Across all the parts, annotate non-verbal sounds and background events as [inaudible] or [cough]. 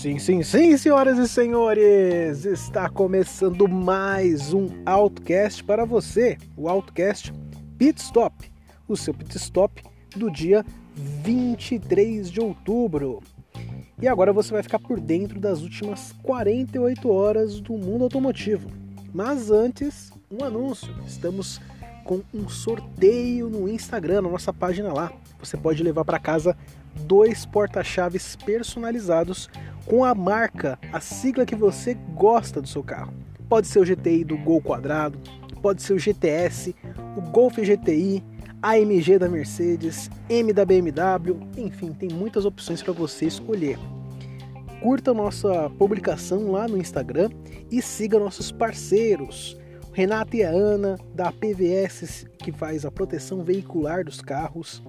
Sim, sim, sim, senhoras e senhores! Está começando mais um Outcast para você, o Outcast Pit Stop, o seu pit stop do dia 23 de outubro. E agora você vai ficar por dentro das últimas 48 horas do mundo automotivo. Mas antes, um anúncio. Estamos com um sorteio no Instagram, na nossa página lá. Você pode levar para casa dois porta-chaves personalizados com a marca, a sigla que você gosta do seu carro. Pode ser o GTI do Gol Quadrado, pode ser o GTS, o Golf GTI, AMG da Mercedes, M da BMW, enfim, tem muitas opções para você escolher. Curta nossa publicação lá no Instagram e siga nossos parceiros. Renata e a Ana, da PVS, que faz a proteção veicular dos carros.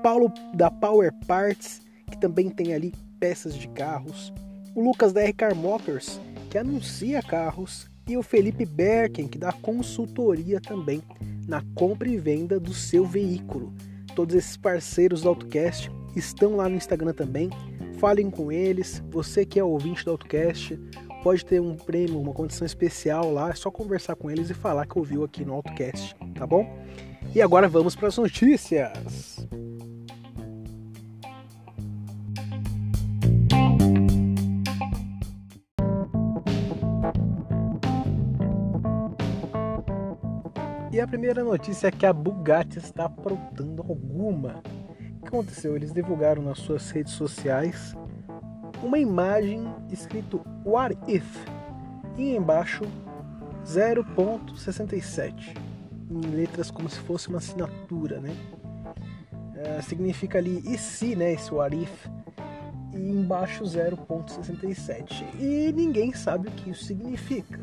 Paulo, da Power Parts, que também tem ali peças de carros. O Lucas, da RCar Motors, que anuncia carros. E o Felipe Berken, que dá consultoria também na compra e venda do seu veículo. Todos esses parceiros do AutoCast estão lá no Instagram também. Falem com eles. Você que é ouvinte do AutoCast pode ter um prêmio, uma condição especial lá. É só conversar com eles e falar que ouviu aqui no AutoCast, tá bom? E agora vamos para as notícias. E a primeira notícia é que a Bugatti está aprontando alguma. O que aconteceu? Eles divulgaram nas suas redes sociais uma imagem escrito What If e embaixo 0.67 em letras como se fosse uma assinatura, né? É, significa ali e se, né? Esse What If e embaixo 0.67 e ninguém sabe o que isso significa.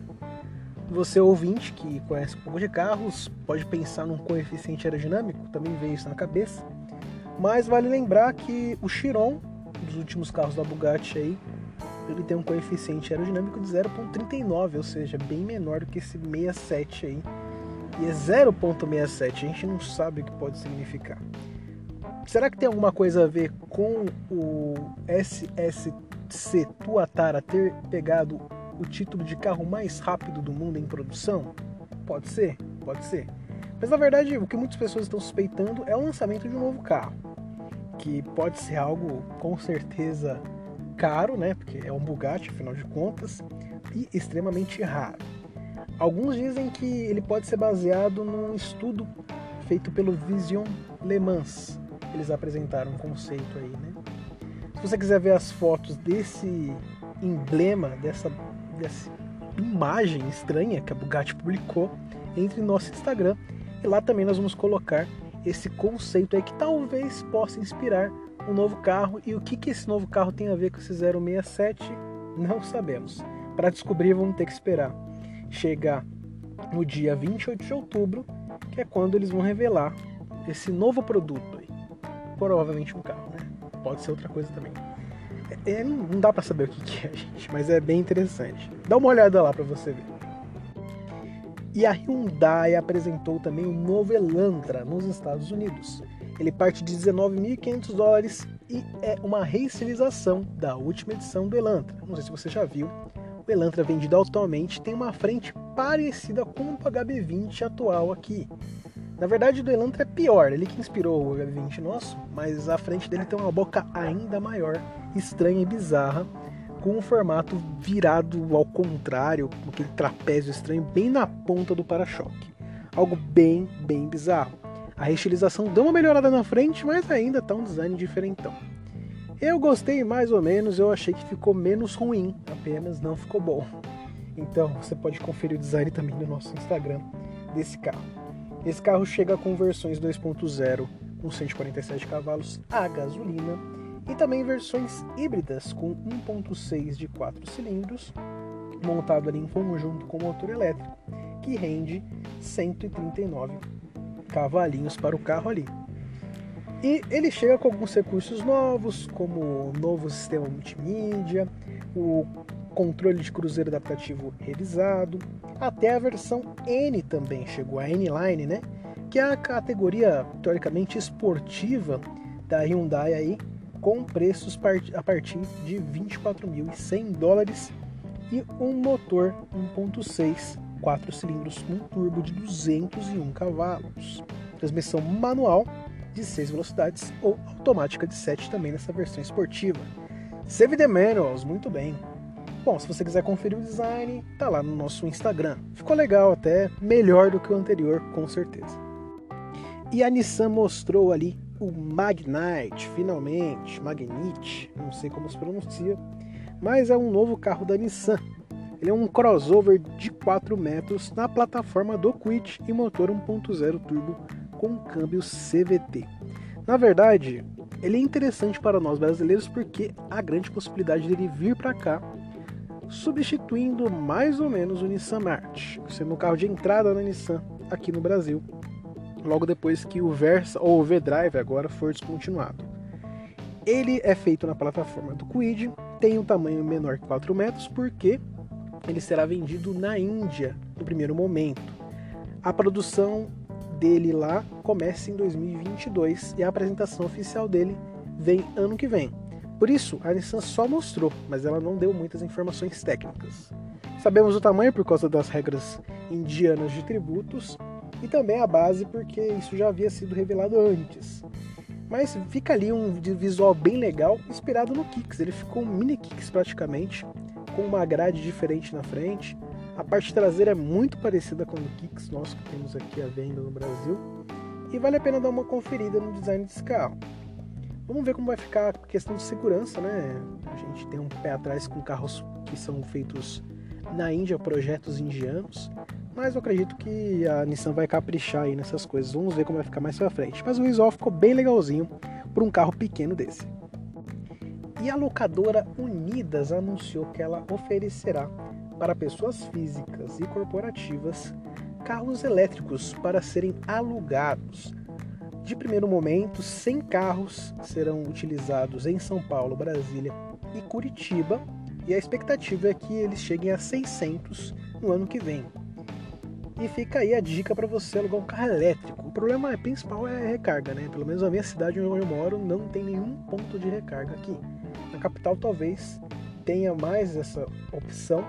Você ouvinte que conhece um pouco de carros pode pensar num coeficiente aerodinâmico, também veio isso na cabeça. Mas vale lembrar que o Chiron, dos últimos carros da Bugatti aí, ele tem um coeficiente aerodinâmico de 0.39, ou seja, bem menor do que esse 67 aí. E é 0.67, a gente não sabe o que pode significar. Será que tem alguma coisa a ver com o SSC Tuatara ter pegado o título de carro mais rápido do mundo em produção? Pode ser, pode ser. Mas na verdade, o que muitas pessoas estão suspeitando é o lançamento de um novo carro, que pode ser algo com certeza caro, né? Porque é um Bugatti, afinal de contas, e extremamente raro. Alguns dizem que ele pode ser baseado num estudo feito pelo Vision Le Mans. Eles apresentaram um conceito aí, né? Se você quiser ver as fotos desse emblema, dessa dessa imagem estranha que a Bugatti publicou entre nosso Instagram. E lá também nós vamos colocar esse conceito aí que talvez possa inspirar um novo carro. E o que, que esse novo carro tem a ver com esse 067, não sabemos. Para descobrir, vamos ter que esperar chegar no dia 28 de outubro, que é quando eles vão revelar esse novo produto aí. Provavelmente um carro, né? Pode ser outra coisa também. É, não dá para saber o que, que é, [laughs] gente, mas é bem interessante. Dá uma olhada lá para você ver. E a Hyundai apresentou também o novo Elantra nos Estados Unidos. Ele parte de 19.500 dólares e é uma reestilização da última edição do Elantra. Não sei se você já viu. O Elantra vendido atualmente tem uma frente parecida com o HB20 atual aqui. Na verdade, o do Elantra é pior, ele que inspirou o HB20 nosso, mas a frente dele tem uma boca ainda maior, estranha e bizarra, com um formato virado ao contrário, com aquele trapézio estranho bem na ponta do para-choque. Algo bem, bem bizarro. A reestilização deu uma melhorada na frente, mas ainda tá um design diferentão. Eu gostei mais ou menos, eu achei que ficou menos ruim, apenas não ficou bom. Então você pode conferir o design também no nosso Instagram desse carro. Esse carro chega com versões 2.0 com 147 cavalos a gasolina e também versões híbridas com 1.6 de 4 cilindros, montado ali em conjunto com motor elétrico, que rende 139 cavalinhos para o carro ali. E ele chega com alguns recursos novos, como o novo sistema multimídia, o controle de cruzeiro adaptativo revisado, até a versão N também chegou, a N-Line, né? Que é a categoria teoricamente esportiva, da Hyundai aí, com preços a partir de 24.100 dólares e um motor 1.6 4 cilindros com turbo de 201 cavalos, transmissão manual de 6 velocidades ou automática de 7 também nessa versão esportiva. Save the manuals, muito bem. Bom, se você quiser conferir o design, tá lá no nosso Instagram. Ficou legal até, melhor do que o anterior, com certeza. E a Nissan mostrou ali o Magnite, finalmente, Magnite, não sei como se pronuncia, mas é um novo carro da Nissan. Ele é um crossover de 4 metros na plataforma do Quid e motor 1.0 turbo com câmbio CVT. Na verdade, ele é interessante para nós brasileiros porque há grande possibilidade dele vir para cá, substituindo mais ou menos o Nissan March, sendo o carro de entrada na Nissan aqui no Brasil, logo depois que o Versa ou o V-Drive agora for descontinuado. Ele é feito na plataforma do Quid, tem um tamanho menor que 4 metros, porque ele será vendido na Índia no primeiro momento. A produção dele lá começa em 2022 e a apresentação oficial dele vem ano que vem. Por isso, a Nissan só mostrou, mas ela não deu muitas informações técnicas. Sabemos o tamanho por causa das regras indianas de tributos e também a base porque isso já havia sido revelado antes. Mas fica ali um visual bem legal, inspirado no Kicks. Ele ficou um mini Kicks praticamente, com uma grade diferente na frente. A parte traseira é muito parecida com o Kicks nosso que temos aqui à venda no Brasil. E vale a pena dar uma conferida no design desse carro. Vamos ver como vai ficar a questão de segurança, né? A gente tem um pé atrás com carros que são feitos na Índia, projetos indianos. Mas eu acredito que a Nissan vai caprichar aí nessas coisas. Vamos ver como vai ficar mais pra frente. Mas o visual ficou bem legalzinho para um carro pequeno desse. E a locadora Unidas anunciou que ela oferecerá para pessoas físicas e corporativas carros elétricos para serem alugados. De primeiro momento, 100 carros serão utilizados em São Paulo, Brasília e Curitiba, e a expectativa é que eles cheguem a 600 no ano que vem. E fica aí a dica para você alugar um carro elétrico. O problema principal é a recarga, né? Pelo menos na minha cidade onde eu moro não tem nenhum ponto de recarga aqui capital talvez tenha mais essa opção,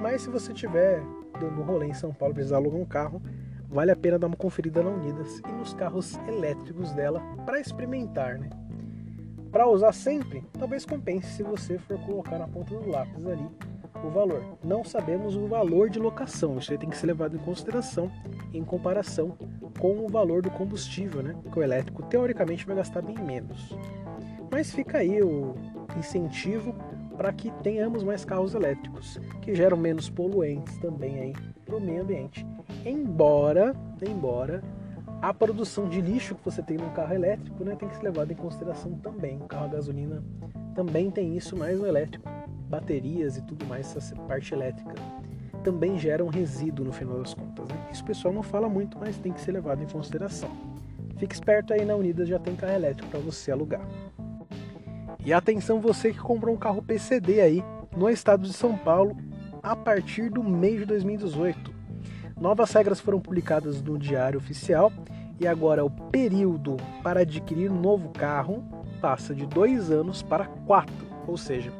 mas se você tiver dando rolê em São Paulo, precisar alugar um carro, vale a pena dar uma conferida na Unidas e nos carros elétricos dela para experimentar, né? Para usar sempre, talvez compense se você for colocar na ponta do lápis ali o valor. Não sabemos o valor de locação, isso aí tem que ser levado em consideração em comparação com o valor do combustível, né? Que o elétrico teoricamente vai gastar bem menos. Mas fica aí o incentivo para que tenhamos mais carros elétricos, que geram menos poluentes também aí para o meio ambiente. Embora, embora a produção de lixo que você tem num carro elétrico né, tem que ser levada em consideração também. O carro a gasolina também tem isso, mas o elétrico, baterias e tudo mais, essa parte elétrica também gera um resíduo no final das contas. Né? Isso o pessoal não fala muito, mas tem que ser levado em consideração. Fique esperto aí na Unidas, já tem carro elétrico para você alugar. E atenção você que comprou um carro PCD aí no estado de São Paulo a partir do mês de 2018. Novas regras foram publicadas no Diário Oficial e agora o período para adquirir um novo carro passa de dois anos para quatro, ou seja,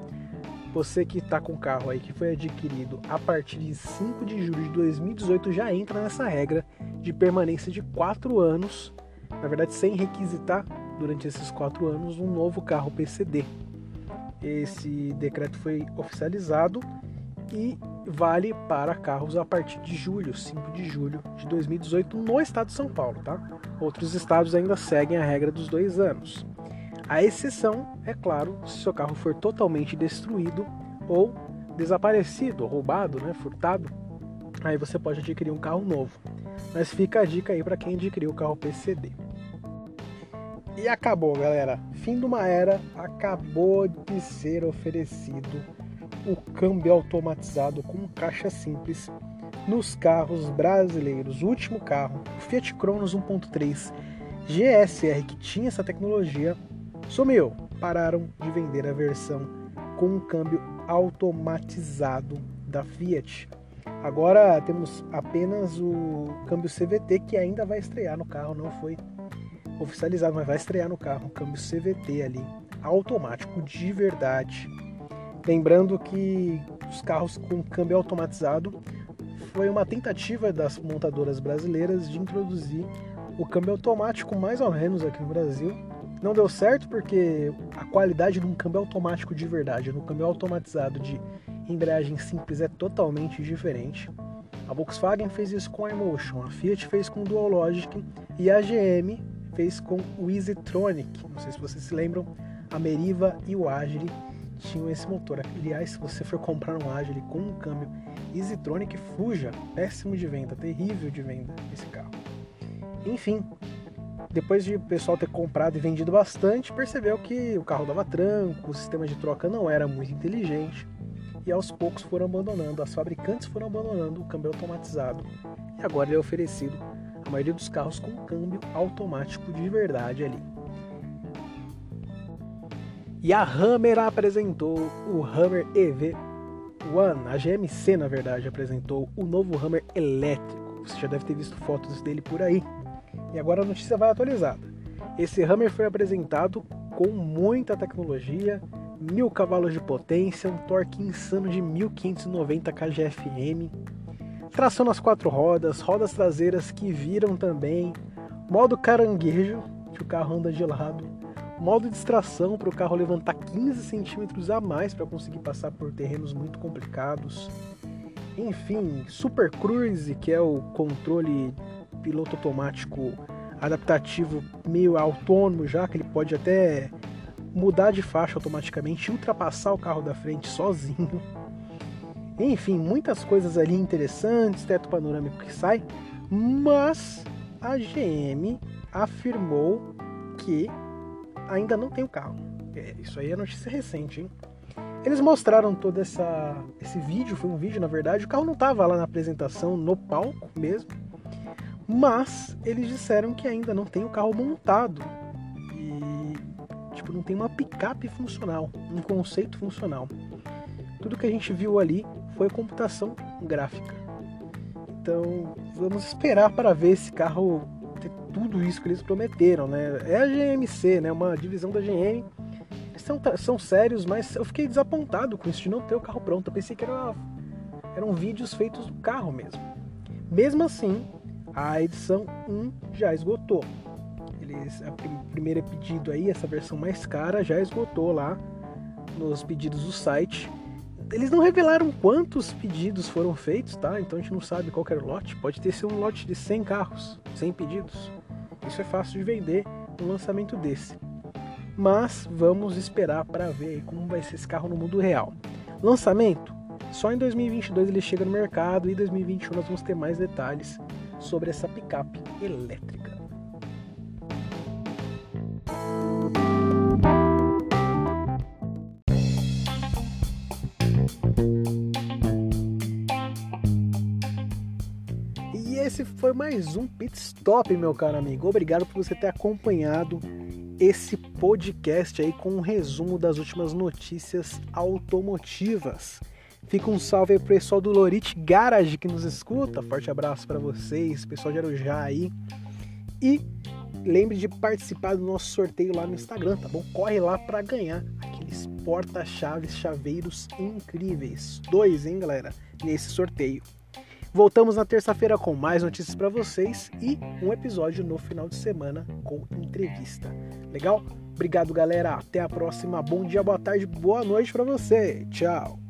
você que está com o carro aí que foi adquirido a partir de 5 de julho de 2018 já entra nessa regra de permanência de quatro anos, na verdade sem requisitar durante esses quatro anos um novo carro PCD. Esse decreto foi oficializado e vale para carros a partir de julho, 5 de julho de 2018, no estado de São Paulo, tá? Outros estados ainda seguem a regra dos dois anos. A exceção, é claro, se seu carro for totalmente destruído ou desaparecido, roubado, né, furtado, aí você pode adquirir um carro novo. Mas fica a dica aí para quem adquiriu o carro PCD. E acabou, galera. Fim de uma era, acabou de ser oferecido o câmbio automatizado com caixa simples nos carros brasileiros. O último carro, o Fiat Cronos 1.3 GSR, que tinha essa tecnologia, sumiu. Pararam de vender a versão com um câmbio automatizado da Fiat. Agora temos apenas o câmbio CVT que ainda vai estrear no carro, não foi oficializado, mas vai estrear no carro câmbio CVT ali, automático de verdade. Lembrando que os carros com câmbio automatizado foi uma tentativa das montadoras brasileiras de introduzir o câmbio automático mais ou menos aqui no Brasil. Não deu certo porque a qualidade de um câmbio automático de verdade, no câmbio automatizado de embreagem simples é totalmente diferente. A Volkswagen fez isso com a Emotion, a Fiat fez com o Dual Logic e a GM fez com o EasyTronic. Não sei se vocês se lembram, a Meriva e o Agile tinham esse motor. Aliás, se você for comprar um Agile com um câmbio EasyTronic, fuja, péssimo de venda, terrível de venda esse carro. Enfim, depois de o pessoal ter comprado e vendido bastante, percebeu que o carro dava tranco, o sistema de troca não era muito inteligente e aos poucos foram abandonando, as fabricantes foram abandonando o câmbio automatizado e agora ele é oferecido a maioria dos carros com câmbio automático de verdade ali. E a Hammer apresentou o Hammer EV One, a GMC na verdade apresentou o novo Hammer elétrico. Você já deve ter visto fotos dele por aí. E agora a notícia vai atualizada. Esse Hammer foi apresentado com muita tecnologia, mil cavalos de potência, um torque insano de 1590 kgfm, tração nas quatro rodas, rodas traseiras que viram também, modo caranguejo, que o carro anda de lado, modo de extração para o carro levantar 15 centímetros a mais para conseguir passar por terrenos muito complicados. Enfim, Super Cruise, que é o controle piloto automático adaptativo meio autônomo já, que ele pode até mudar de faixa automaticamente, ultrapassar o carro da frente sozinho. Enfim, muitas coisas ali interessantes, teto panorâmico que sai, mas a GM afirmou que ainda não tem o carro. É, isso aí é notícia recente, hein? Eles mostraram todo essa, esse vídeo, foi um vídeo na verdade, o carro não estava lá na apresentação, no palco mesmo, mas eles disseram que ainda não tem o carro montado e tipo não tem uma picape funcional, um conceito funcional. Tudo que a gente viu ali foi computação gráfica. Então vamos esperar para ver esse carro tudo isso que eles prometeram, né? É a GMC, né? Uma divisão da GM. São, são sérios, mas eu fiquei desapontado com isso de não ter o carro pronto. Eu pensei que era, eram vídeos feitos do carro mesmo. Mesmo assim, a edição 1 já esgotou. Eles, a primeira pedido aí, essa versão mais cara, já esgotou lá nos pedidos do site eles não revelaram quantos pedidos foram feitos, tá? Então a gente não sabe qual era o lote. Pode ter sido um lote de 100 carros, 100 pedidos. Isso é fácil de vender um lançamento desse. Mas vamos esperar para ver como vai ser esse carro no mundo real. Lançamento? Só em 2022 ele chega no mercado e em 2021 nós vamos ter mais detalhes sobre essa picape elétrica. Esse foi mais um Pit Stop, meu caro amigo. Obrigado por você ter acompanhado esse podcast aí com um resumo das últimas notícias automotivas. Fica um salve aí pro pessoal do Lorit Garage que nos escuta. Forte abraço para vocês, pessoal de Arujá aí. E lembre de participar do nosso sorteio lá no Instagram, tá bom? Corre lá para ganhar aqueles porta-chaves chaveiros incríveis. Dois, hein, galera? Nesse sorteio. Voltamos na terça-feira com mais notícias para vocês e um episódio no final de semana com entrevista. Legal? Obrigado, galera. Até a próxima. Bom dia, boa tarde, boa noite para você. Tchau.